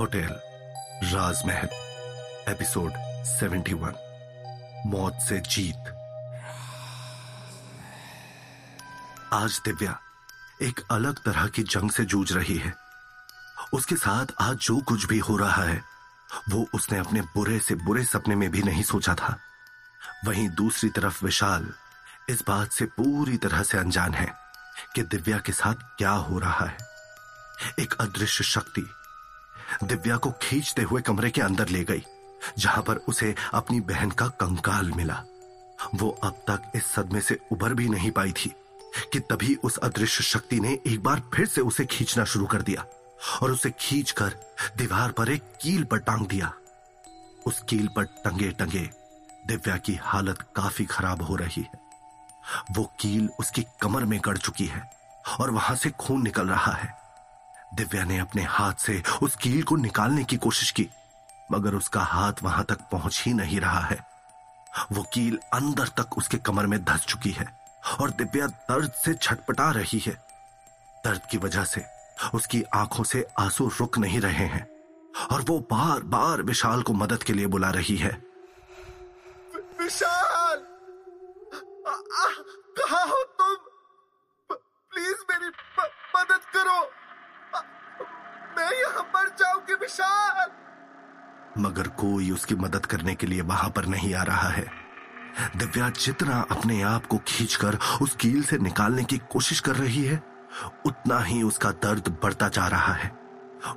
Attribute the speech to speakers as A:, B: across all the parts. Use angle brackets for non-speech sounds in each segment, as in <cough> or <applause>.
A: Hotel, राजमहल, episode 71 मौत से जीत। आज दिव्या एक अलग तरह की जंग से जूझ रही है। उसके साथ आज जो कुछ भी हो रहा है, वो उसने अपने बुरे से बुरे सपने में भी नहीं सोचा था। वहीं दूसरी तरफ़ विशाल इस बात से पूरी तरह से अनजान है कि दिव्या के साथ क्या हो रहा है। एक अदृश्य शक्ति दिव्या को खींचते हुए कमरे के अंदर ले गई, जहाँ पर उसे अपनी बहन का कंकाल मिला। वो अब तक इस सदमे से उबर भी नहीं पाई थी कि तभी उस अदृश्य शक्ति ने एक बार फिर से उसे खींचना शुरू कर दिया और उसे खींचकर दीवार पर एक कील पर टांग दिया। उस कील पर टंगे टंगे दिव्या की हालत काफ़ी खराब हो रही है। वो कील उसकी कमर में गड़ चुकी है और वहाँ से खून निकल रहा है। दिव्या ने अपने हाथ से उस कील को निकालने की कोशिश की, मगर उसका हाथ वहाँ तक पहुँच ही नहीं रहा है। वो कील अंदर तक उसके कमर में धस चुकी है और दिव्या दर्द से छटपटा रही है। दर्द की वजह से उसकी आँखों से आँसू रुक नहीं रहे हैं और वो बार बार विशाल को मदद के लिए बुला रही है।
B: विशाल! कहा हो तुम? प्लीज़ मेरी करो मैं यहाँ मर जाऊँगी विशाल।
A: मगर कोई उसकी मदद करने के लिए वहाँ पर नहीं आ रहा है। दिव्या जितना अपने आप को खींचकर उस कील से निकालने की कोशिश कर रही है, उतना ही उसका दर्द बढ़ता जा रहा है।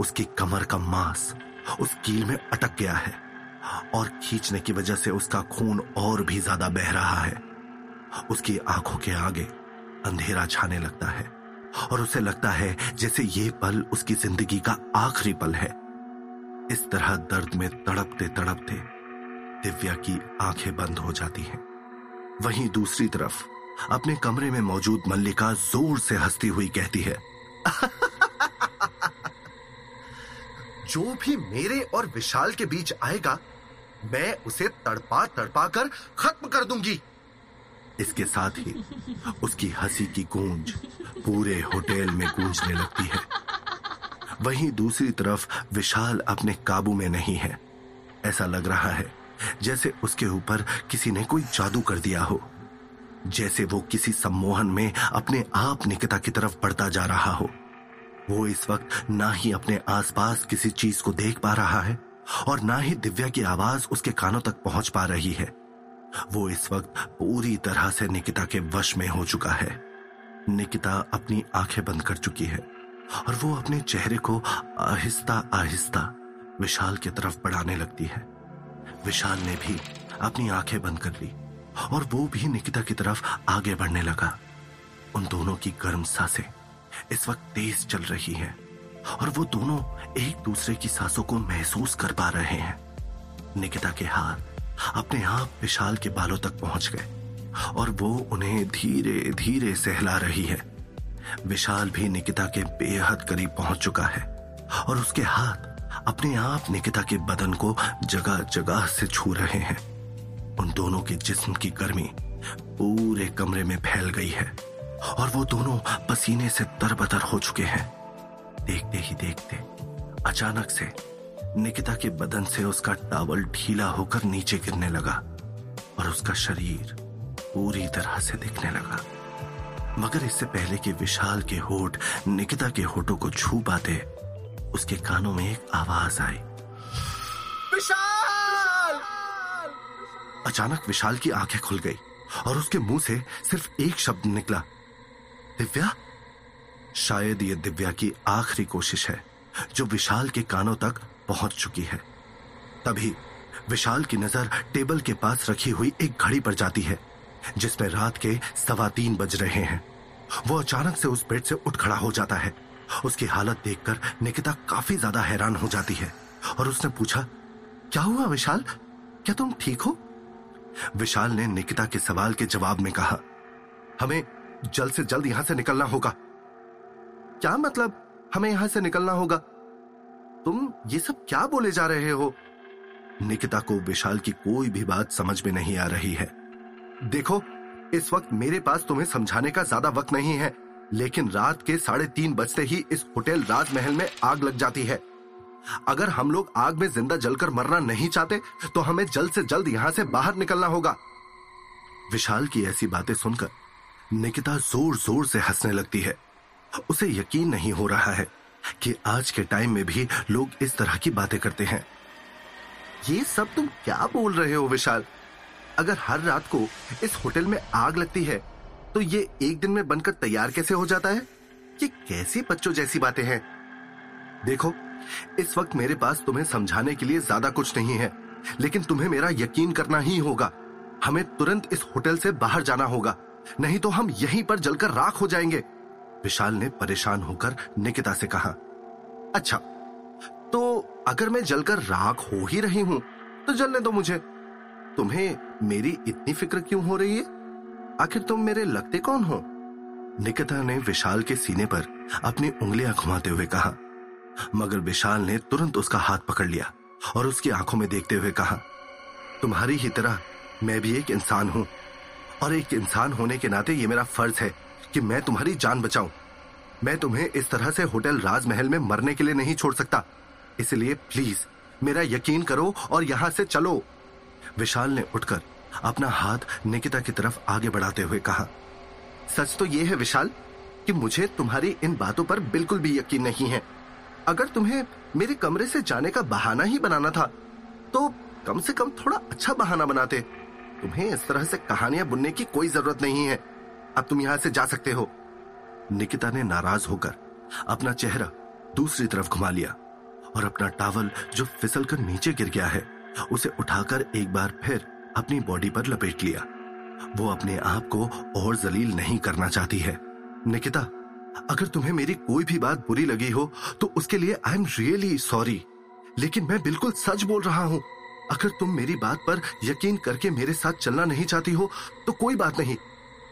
A: उसकी कमर का मांस उस कील में अटक गया है और खींचने की वजह से उसका खून और भी ज़्यादा बह रहा है। उसकी आँखों के आगे अंधेरा छाने लगता है। और उसे लगता है जैसे ये पल उसकी ज़िंदगी का आखिरी पल है। इस तरह दर्द में तड़पते तड़पते दिव्या की आँखें बंद हो जाती हैं। वहीं दूसरी तरफ़ अपने कमरे में मौजूद मल्लिका ज़ोर से हंसती हुई कहती है, <laughs>
B: जो भी मेरे और विशाल के बीच आएगा, मैं उसे तड़पा तड़पा कर खत्म कर दूँगी।
A: इसके साथ ही उसकी हँसी की गूंज पूरे होटल में गूंजने लगती है। वहीं दूसरी तरफ़ विशाल अपने काबू में नहीं है। ऐसा लग रहा है जैसे उसके ऊपर किसी ने कोई जादू कर दिया हो। जैसे वो किसी सम्मोहन में अपने आप निकिता की तरफ़ बढ़ता जा रहा हो। वो इस वक्त ना ही अपने आसपास किसी चीज़ को देख पा रहा है और ना ही दिव्या की आवाज़ उसके कानों तक पहुँच पा रही है। वो इस वक्त पूरी तरह से निकिता के वश में हो चुका है। निकिता अपनी आँखें बंद कर चुकी है और वो अपने चेहरे को आहिस्ता आहिस्ता विशाल की तरफ़ बढ़ाने लगती है। विशाल ने भी अपनी आँखें बंद कर ली और वो भी निकिता की तरफ़ आगे बढ़ने लगा। उन दोनों की गर्म साँसें इस वक्त तेज चल रही है और वो दोनों एक दूसरे की सांसों को महसूस कर पा रहे हैं। निकिता के हाथ अपने आप विशाल के बालों तक पहुँच गए और वो उन्हें धीरे धीरे सहला रही है। विशाल भी निकिता के बेहद करीब पहुँच चुका है और उसके हाथ अपने आप निकिता के बदन को जगह जगह से छू रहे हैं। उन दोनों के जिस्म की गर्मी पूरे कमरे में फैल गई है और वो दोनों पसीने से तरबतर हो चुके हैं। देखते ही देखते अचानक से निकिता के बदन से उसका टावल ढीला होकर नीचे गिरने लगा और उसका शरीर पूरी तरह से दिखने लगा। मगर इससे पहले कि विशाल के होठ निकिता के होठों को छू पाते उसके कानों में एक आवाज़ आई।
B: विशाल!
A: अचानक विशाल की आँखें खुल गई और उसके मुँह से सिर्फ़ एक शब्द निकला। दिव्या? शायद ये दिव्या की आखिरी कोशिश है जो विशाल के कानों तक पहुँच चुकी है। तभी विशाल की नज़र टेबल के पास रखी हुई एक घड़ी पर जाती है, जिसमें रात के सवा तीन बज रहे हैं। वो अचानक से उस बेड से उठ खड़ा हो जाता है। उसकी हालत देखकर निकिता काफ़ी ज़्यादा हैरान हो जाती है और उसने पूछा, क्या हुआ विशाल? क्या तुम ठीक हो? विशाल ने निकिता के सवाल के जवाब में कहा, हमें जल्द से जल्द यहाँ से निकलना होगा। क्या मतलब? हमें यहाँ से निकलना होगा? तुम ये सब क्या बोले जा रहे हो? निकिता को विशाल की कोई भी बात समझ में नहीं आ रही है। देखो, इस वक्त मेरे पास तुम्हें समझाने का ज़्यादा वक्त नहीं है, लेकिन रात के साढ़े तीन बजते ही इस होटल राजमहल में आग लग जाती है। अगर हम लोग आग में ज़िंदा जलकर मरना नहीं चाहते तो हमें जल्द से जल्द यहाँ से बाहर निकलना होगा। विशाल की ऐसी बातें सुनकर निकिता ज़ोर ज़ोर से हंसने लगती है। उसे यकीन नहीं हो रहा है कि आज के टाइम में भी लोग इस तरह की बातें करते हैं। ये सब तुम क्या बोल रहे हो विशाल? अगर हर रात को इस होटल में आग लगती है तो ये एक दिन में बनकर तैयार कैसे हो जाता है? ये कैसी बच्चों जैसी बातें हैं? देखो, इस वक्त मेरे पास तुम्हें समझाने के लिए ज़्यादा कुछ नहीं है, लेकिन तुम्हें मेरा यकीन करना ही होगा। हमें तुरंत इस होटल से बाहर जाना होगा, नहीं तो हम यहीं पर जलकर राख हो जाएँगे। विशाल ने परेशान होकर निकिता से कहा अच्छा तो अगर मैं जलकर राख हो ही रही हूँ तो जलने दो मुझे। तुम्हें मेरी इतनी फ़िक्र क्यों हो रही है? आखिर तुम मेरे लगते कौन हो? निकिता ने विशाल के सीने पर अपनी उंगलियाँ घुमाते हुए कहा, मगर विशाल ने तुरंत उसका हाथ पकड़ लिया और उसकी आँखों में देखते हुए कहा, तुम्हारी ही तरह मैं भी एक इंसान हूँ और एक इंसान होने के नाते ये मेरा फ़र्ज़ है कि मैं तुम्हारी जान बचाऊं। मैं तुम्हें इस तरह से होटल राजमहल में मरने के लिए नहीं छोड़ सकता। इसलिए प्लीज़, मेरा यकीन करो और यहाँ से चलो। विशाल ने उठकर अपना हाथ निकिता की तरफ़ आगे बढ़ाते हुए कहा, सच तो यह है विशाल कि मुझे तुम्हारी इन बातों पर बिल्कुल भी यकीन नहीं है। अगर तुम्हें मेरे कमरे से जाने का बहाना ही बनाना था तो कम से कम थोड़ा अच्छा बहाना बनाते। तुम्हें इस तरह से कहानियाँ बुनने की कोई ज़रूरत नहीं है। अब तुम यहाँ से जा सकते हो। निकिता ने नाराज़ होकर अपना चेहरा दूसरी तरफ़ घुमा लिया और अपना टावल जो फिसलकर नीचे गिर गया है, उसे उठाकर एक बार फिर अपनी बॉडी पर लपेट लिया। वो अपने आप को और जलील नहीं करना चाहती है। निकिता, अगर तुम्हें मेरी कोई भी बात बुरी लगी हो तो उसके लिए आई एम रियली सॉरी लेकिन मैं बिल्कुल सच बोल रहा हूँ। अगर तुम मेरी बात पर यकीन करके मेरे साथ चलना नहीं चाहती हो तो कोई बात नहीं।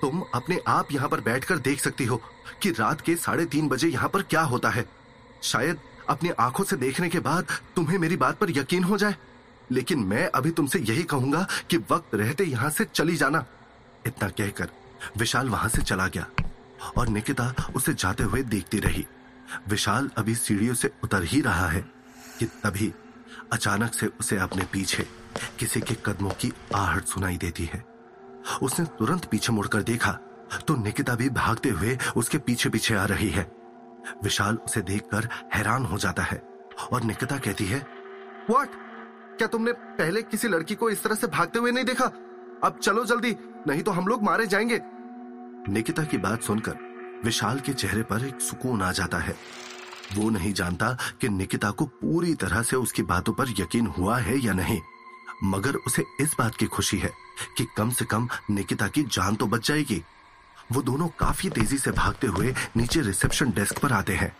A: तुम अपने आप यहाँ पर बैठकर देख सकती हो कि रात के साढ़े तीन बजे यहाँ पर क्या होता है। शायद अपनी आँखों से देखने के बाद तुम्हें मेरी बात पर यकीन हो जाए। लेकिन मैं अभी तुमसे यही कहूँगा कि वक्त रहते यहाँ से चली जाना। इतना कहकर विशाल वहाँ से चला गया और निकिता उसे जाते हुए देखती रही। विशाल अभी सीढ़ियों से उतर ही रहा है कि तभी अचानक से उसे अपने पीछे किसी के कदमों की आहट सुनाई देती है। उसने तुरंत पीछे मुड़कर देखा तो निकिता भी भागते हुए उसके पीछे पीछे आ रही है। विशाल उसे देखकर हैरान हो जाता है और निकिता कहती है व्हाट क्या तुमने पहले किसी लड़की को इस तरह से भागते हुए नहीं देखा? अब चलो जल्दी, नहीं तो हम लोग मारे जाएँगे. निकिता की बात सुनकर विशाल के चेहरे पर एक सुकून आ जाता है। वो नहीं जानता कि निकिता को पूरी तरह से उसकी बातों पर यकीन हुआ है या नहीं। मगर उसे इस बात की खुशी है कि कम से कम निकिता की जान तो बच जाएगी। वो दोनों काफ़ी तेज़ी से भागते हुए नीचे रिसेप्शन डेस्क पर आते हैं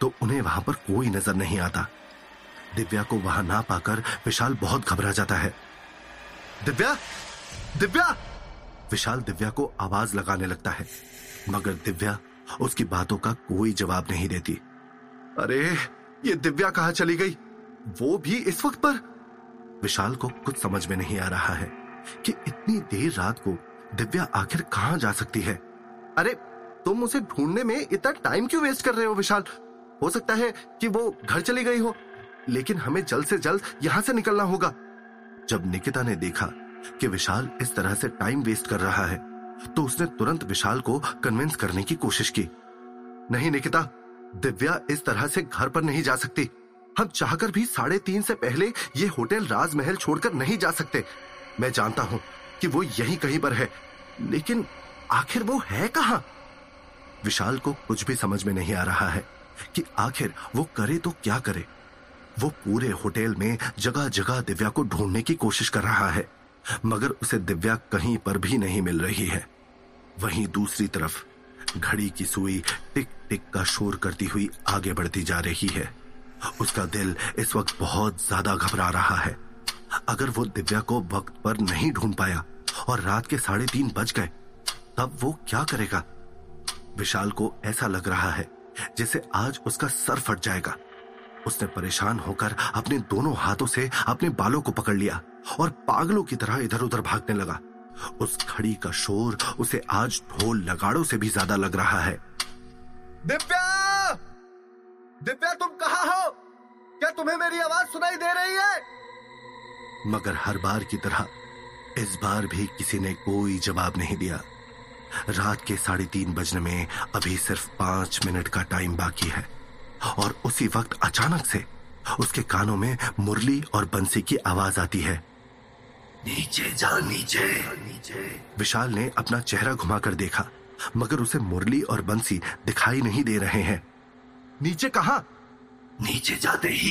A: तो उन्हें वहाँ पर कोई नज़र नहीं आता। दिव्या को वहाँ ना पाकर विशाल बहुत घबरा जाता है। दिव्या! दिव्या! विशाल दिव्या को आवाज़ लगाने लगता है, मगर दिव्या उसकी बातों का कोई जवाब नहीं देती। अरे, ये दिव्या कहा चली गई? वो भी इस वक्त पर? विशाल को कुछ समझ में नहीं आ रहा है कि इतनी देर रात को दिव्या आखिर कहाँ जा सकती है। अरे, तुम उसे ढूँढने में इतना टाइम क्यों वेस्ट कर रहे हो विशाल? हो सकता है कि वो घर चली गई हो, लेकिन हमें जल्द से जल्द यहाँ से निकलना होगा। जब निकिता ने देखा कि विशाल इस तरह से टाइम वेस्ट कर रहा है तो उसने तुरंत विशाल को कन्विंस करने की कोशिश की। नहीं निकिता, दिव्या इस तरह से घर पर नहीं जा सकती। हम चाहकर भी साढ़े तीन से पहले ये होटल राजमहल छोड़कर नहीं जा सकते। मैं जानता हूँ कि वो यहीं कहीं पर है, लेकिन आखिर वो है कहाँ? विशाल को कुछ भी समझ में नहीं आ रहा है कि आखिर वो करे तो क्या करे। वो पूरे होटल में जगह जगह दिव्या को ढूँढने की कोशिश कर रहा है, मगर उसे दिव्या कहीं पर भी नहीं मिल रही है। वहीं दूसरी तरफ़, घड़ी की सुई टिक टिक का शोर करती हुई आगे बढ़ती जा रही है। उसका दिल इस वक्त बहुत ज़्यादा घबरा रहा है। अगर वो दिव्या को वक्त पर नहीं ढूंढ पाया और रात के साढ़े तीन बज गए, तब वो क्या करेगा? विशाल को ऐसा लग रहा है जैसे आज उसका सर फट जाएगा। उसने परेशान होकर अपने दोनों हाथों से अपने बालों को पकड़ लिया और पागलों की तरह इधर उधर भागने लगा। उस खड़ी का शोर उसे आज ढोल लगाड़ों से भी ज़्यादा लग रहा है।
B: दिव्या! दिव्या तुम कहा हो? क्या तुम्हें मेरी आवाज़ सुनाई दे रही है?
A: मगर हर बार की तरह इस बार भी किसी ने कोई जवाब नहीं दिया। रात के साढ़े तीन बजने में अभी सिर्फ़ पाँच मिनट का टाइम बाकी है। और उसी वक्त अचानक से उसके कानों में मुरली और बंसी की आवाज़ आती है। नीचे जा नीचे। नीचे विशाल ने अपना चेहरा घुमाकर देखा मगर उसे मुरली और बंसी दिखाई नहीं दे रहे हैं।
B: नीचे कहा?
A: नीचे जाते ही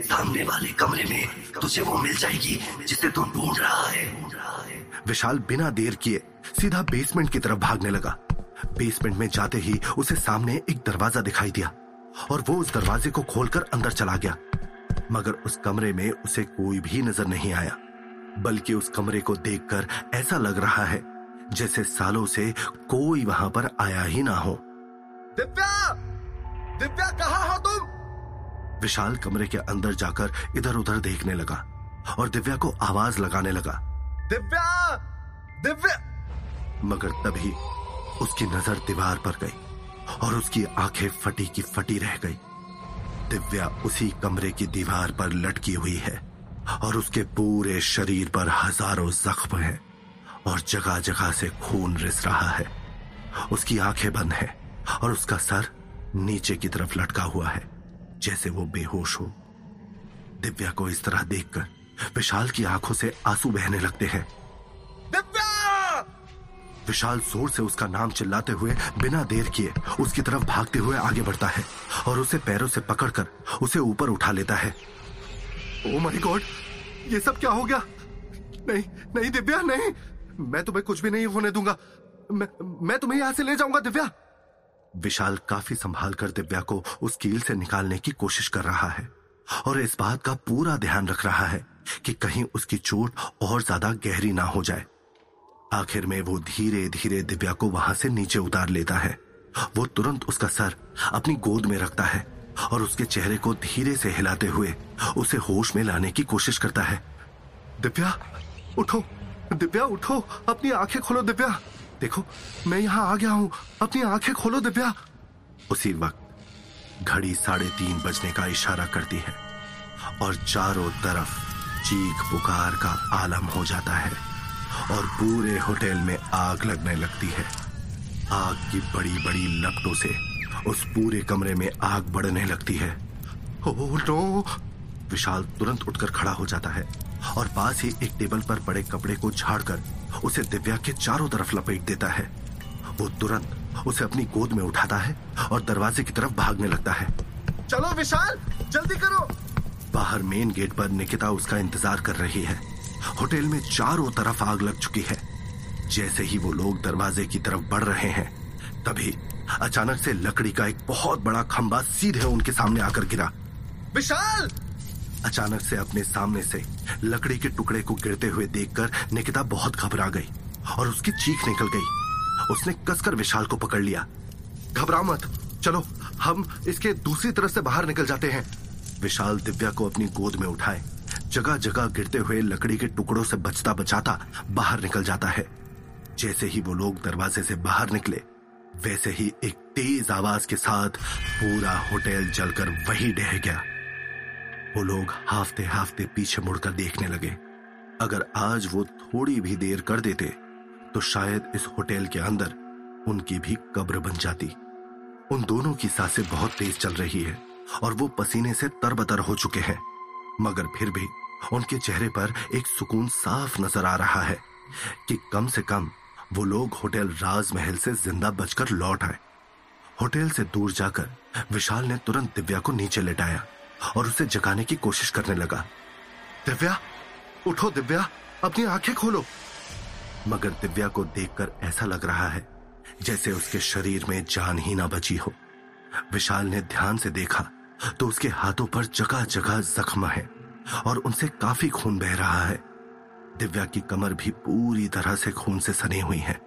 A: सामने वाले कमरे में तुझे वो मिल जाएगी जिसे तू ढूंढ रहा है। विशाल बिना देर किए सीधा बेसमेंट की तरफ़ भागने लगा। बेसमेंट में जाते ही उसे सामने एक दरवाज़ा दिखाई दिया और वो उस दरवाजे को खोलकर अंदर चला गया। मगर उस कमरे में उसे कोई भी नज़र नहीं आया बल्कि उस कमरे को देखकर ऐसा लग रहा है जैसे सालों से कोई वहाँ पर आया ही ना हो।
B: दिव्या! दिव्या कहा हो तुम?
A: विशाल कमरे के अंदर जाकर इधर उधर देखने लगा और दिव्या को आवाज़ लगाने लगा।
B: दिव्या! दिव्या!
A: मगर तभी उसकी नज़र दीवार पर गई और उसकी आँखें फटी की फटी रह गई। दिव्या उसी कमरे की दीवार पर लटकी हुई है और उसके पूरे शरीर पर हज़ारों जख्म हैं और जगह जगह से खून रिस रहा है। उसकी आँखें बंद हैं और उसका सर नीचे की तरफ़ लटका हुआ है जैसे वो बेहोश हो। दिव्या को इस तरह देखकर विशाल की आँखों से आँसू बहने लगते हैं।
B: दिव्या!
A: विशाल ज़ोर से उसका नाम चिल्लाते हुए बिना देर किए उसकी तरफ़ भागते हुए आगे बढ़ता है और उसे पैरों से पकड़कर उसे ऊपर उठा लेता है।
B: ओ माय गॉड ये सब क्या हो गया? नहीं नहीं दिव्या नहीं। मैं तुम्हें कुछ भी नहीं होने दूँगा। मैं मैं तुम्हें यहाँ से ले जाऊँगा दिव्या।
A: विशाल काफ़ी संभाल कर दिव्या को उस कील से निकालने की कोशिश कर रहा है और इस बात का पूरा ध्यान रख रहा है कि कहीं उसकी चोट और ज़्यादा गहरी ना हो जाए। आखिर में वो धीरे धीरे दिव्या को वहाँ से नीचे उतार लेता है। वो तुरंत उसका सर अपनी गोद में रखता है और उसके चेहरे को धीरे से हिलाते हुए उसे होश में लाने की कोशिश करता है।
B: दिव्या, उठो। दिव्या, उठो। अपनी आँखें खोलो, दिव्या। देखो, मैं यहाँ आ गया हूँ। अपनी आँखें खोलो दिव्या।
A: उसी वक्त घड़ी साढ़े तीन बजने का इशारा करती है और चारों तरफ़ चीख पुकार का आलम हो जाता है और पूरे होटल में आग लगने लगती है। आग की बड़ी बड़ी लपटों से उस पूरे कमरे में आग बढ़ने लगती है।
B: ओह नो
A: विशाल तुरंत उठकर खड़ा हो जाता है। और पास ही एक टेबल पर पड़े कपड़े को झाड़कर उसे दिव्या के चारों तरफ़ लपेट देता है। वो तुरंत उसे अपनी गोद में उठाता है और दरवाजे की तरफ़ भागने लगता है।
B: चलो विशाल जल्दी करो।
A: बाहर मेन गेट पर निकिता उसका इंतज़ार कर रही है। होटल में चारों तरफ़ आग लग चुकी है। जैसे ही वो लोग दरवाजे की तरफ़ बढ़ रहे हैं तभी अचानक से लकड़ी का एक बहुत बड़ा खंबा सीधे उनके सामने आकर गिरा।
B: विशाल
A: अचानक से अपने सामने से लकड़ी के टुकड़े को गिरते हुए देखकर निकिता बहुत घबरा गई और उसकी चीख निकल गई। उसने कसकर विशाल को पकड़ लिया।
B: घबराओ मत। चलो, हम इसके दूसरी तरफ़ से बाहर निकल जाते हैं।
A: विशाल दिव्या को अपनी गोद में उठाए। जगह जगह गिरते हुए लकड़ी के टुकड़ों से बचता बचाता बाहर निकल जाता है। जैसे ही वो लोग दरवाजे से बाहर निकले, वैसे ही एक तेज आवाज़ के साथ पूरा होटल जलकर वही ढह गया। वो लोग हाफते हाफते पीछे मुड़कर देखने लगे। अगर आज वो थोड़ी भी देर कर देते तो शायद इस होटल के अंदर उनकी भी कब्र बन जाती। उन दोनों की साँसें बहुत तेज चल रही है और वो पसीने से तरबतर हो चुके हैं। मगर फिर भी उनके चेहरे पर एक सुकून साफ़ नज़र आ रहा है कि कम से कम वो लोग होटल राजमहल से ज़िंदा बचकर लौट आए। होटल से दूर जाकर विशाल ने तुरंत दिव्या को नीचे लेटाया। और उसे जगाने की कोशिश करने लगा।
B: दिव्या, उठो दिव्या, अपनी आँखें खोलो।
A: मगर दिव्या को देखकर ऐसा लग रहा है, जैसे उसके शरीर में जान ही ना बची हो। विशाल ने ध्यान से देखा तो उसके हाथों पर जगह जगह जख्म है और उनसे काफ़ी खून बह रहा है। दिव्या की कमर भी पूरी तरह से खून से सनी हुई है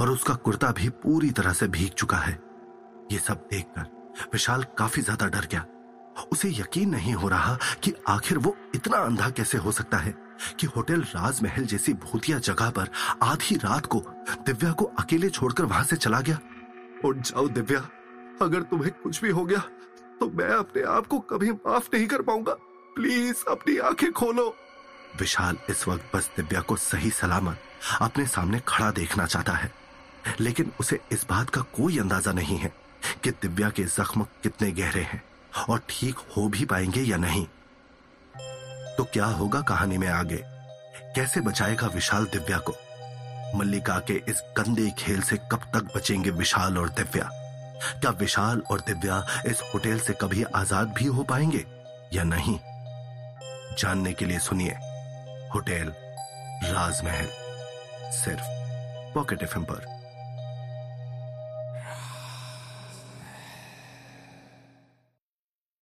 A: और उसका कुर्ता भी पूरी तरह से भीग चुका है। ये सब देखकर विशाल काफ़ी ज़्यादा डर गया। उसे यकीन नहीं हो रहा कि आखिर वो इतना अंधा कैसे हो सकता है कि होटल राजमहल जैसी भूतिया जगह पर आधी रात को दिव्या को अकेले छोड़कर वहाँ से चला गया।
B: उठ जाओ दिव्या, अगर तुम्हें कुछ भी हो गया तो मैं अपने आप को कभी माफ़ नहीं कर पाऊँगा। प्लीज़ अपनी आँखें खोलो। विशाल इस वक्त बस दिव्या को सही सलामत अपने सामने खड़ा देखना चाहता है, लेकिन उसे इस बात का कोई अंदाज़ा नहीं है कि दिव्या के जख्म कितने गहरे हैं। और ठीक हो भी पाएँगे या नहीं? तो क्या होगा कहानी में आगे? कैसे बचाएगा विशाल दिव्या को? मल्लिका के इस गंदे खेल से कब तक बचेंगे विशाल और दिव्या? क्या विशाल और दिव्या इस होटल से कभी आज़ाद भी हो पाएँगे या नहीं? जानने के लिए सुनिए होटल राजमहल, सिर्फ़ पॉकेट एफ़ पर।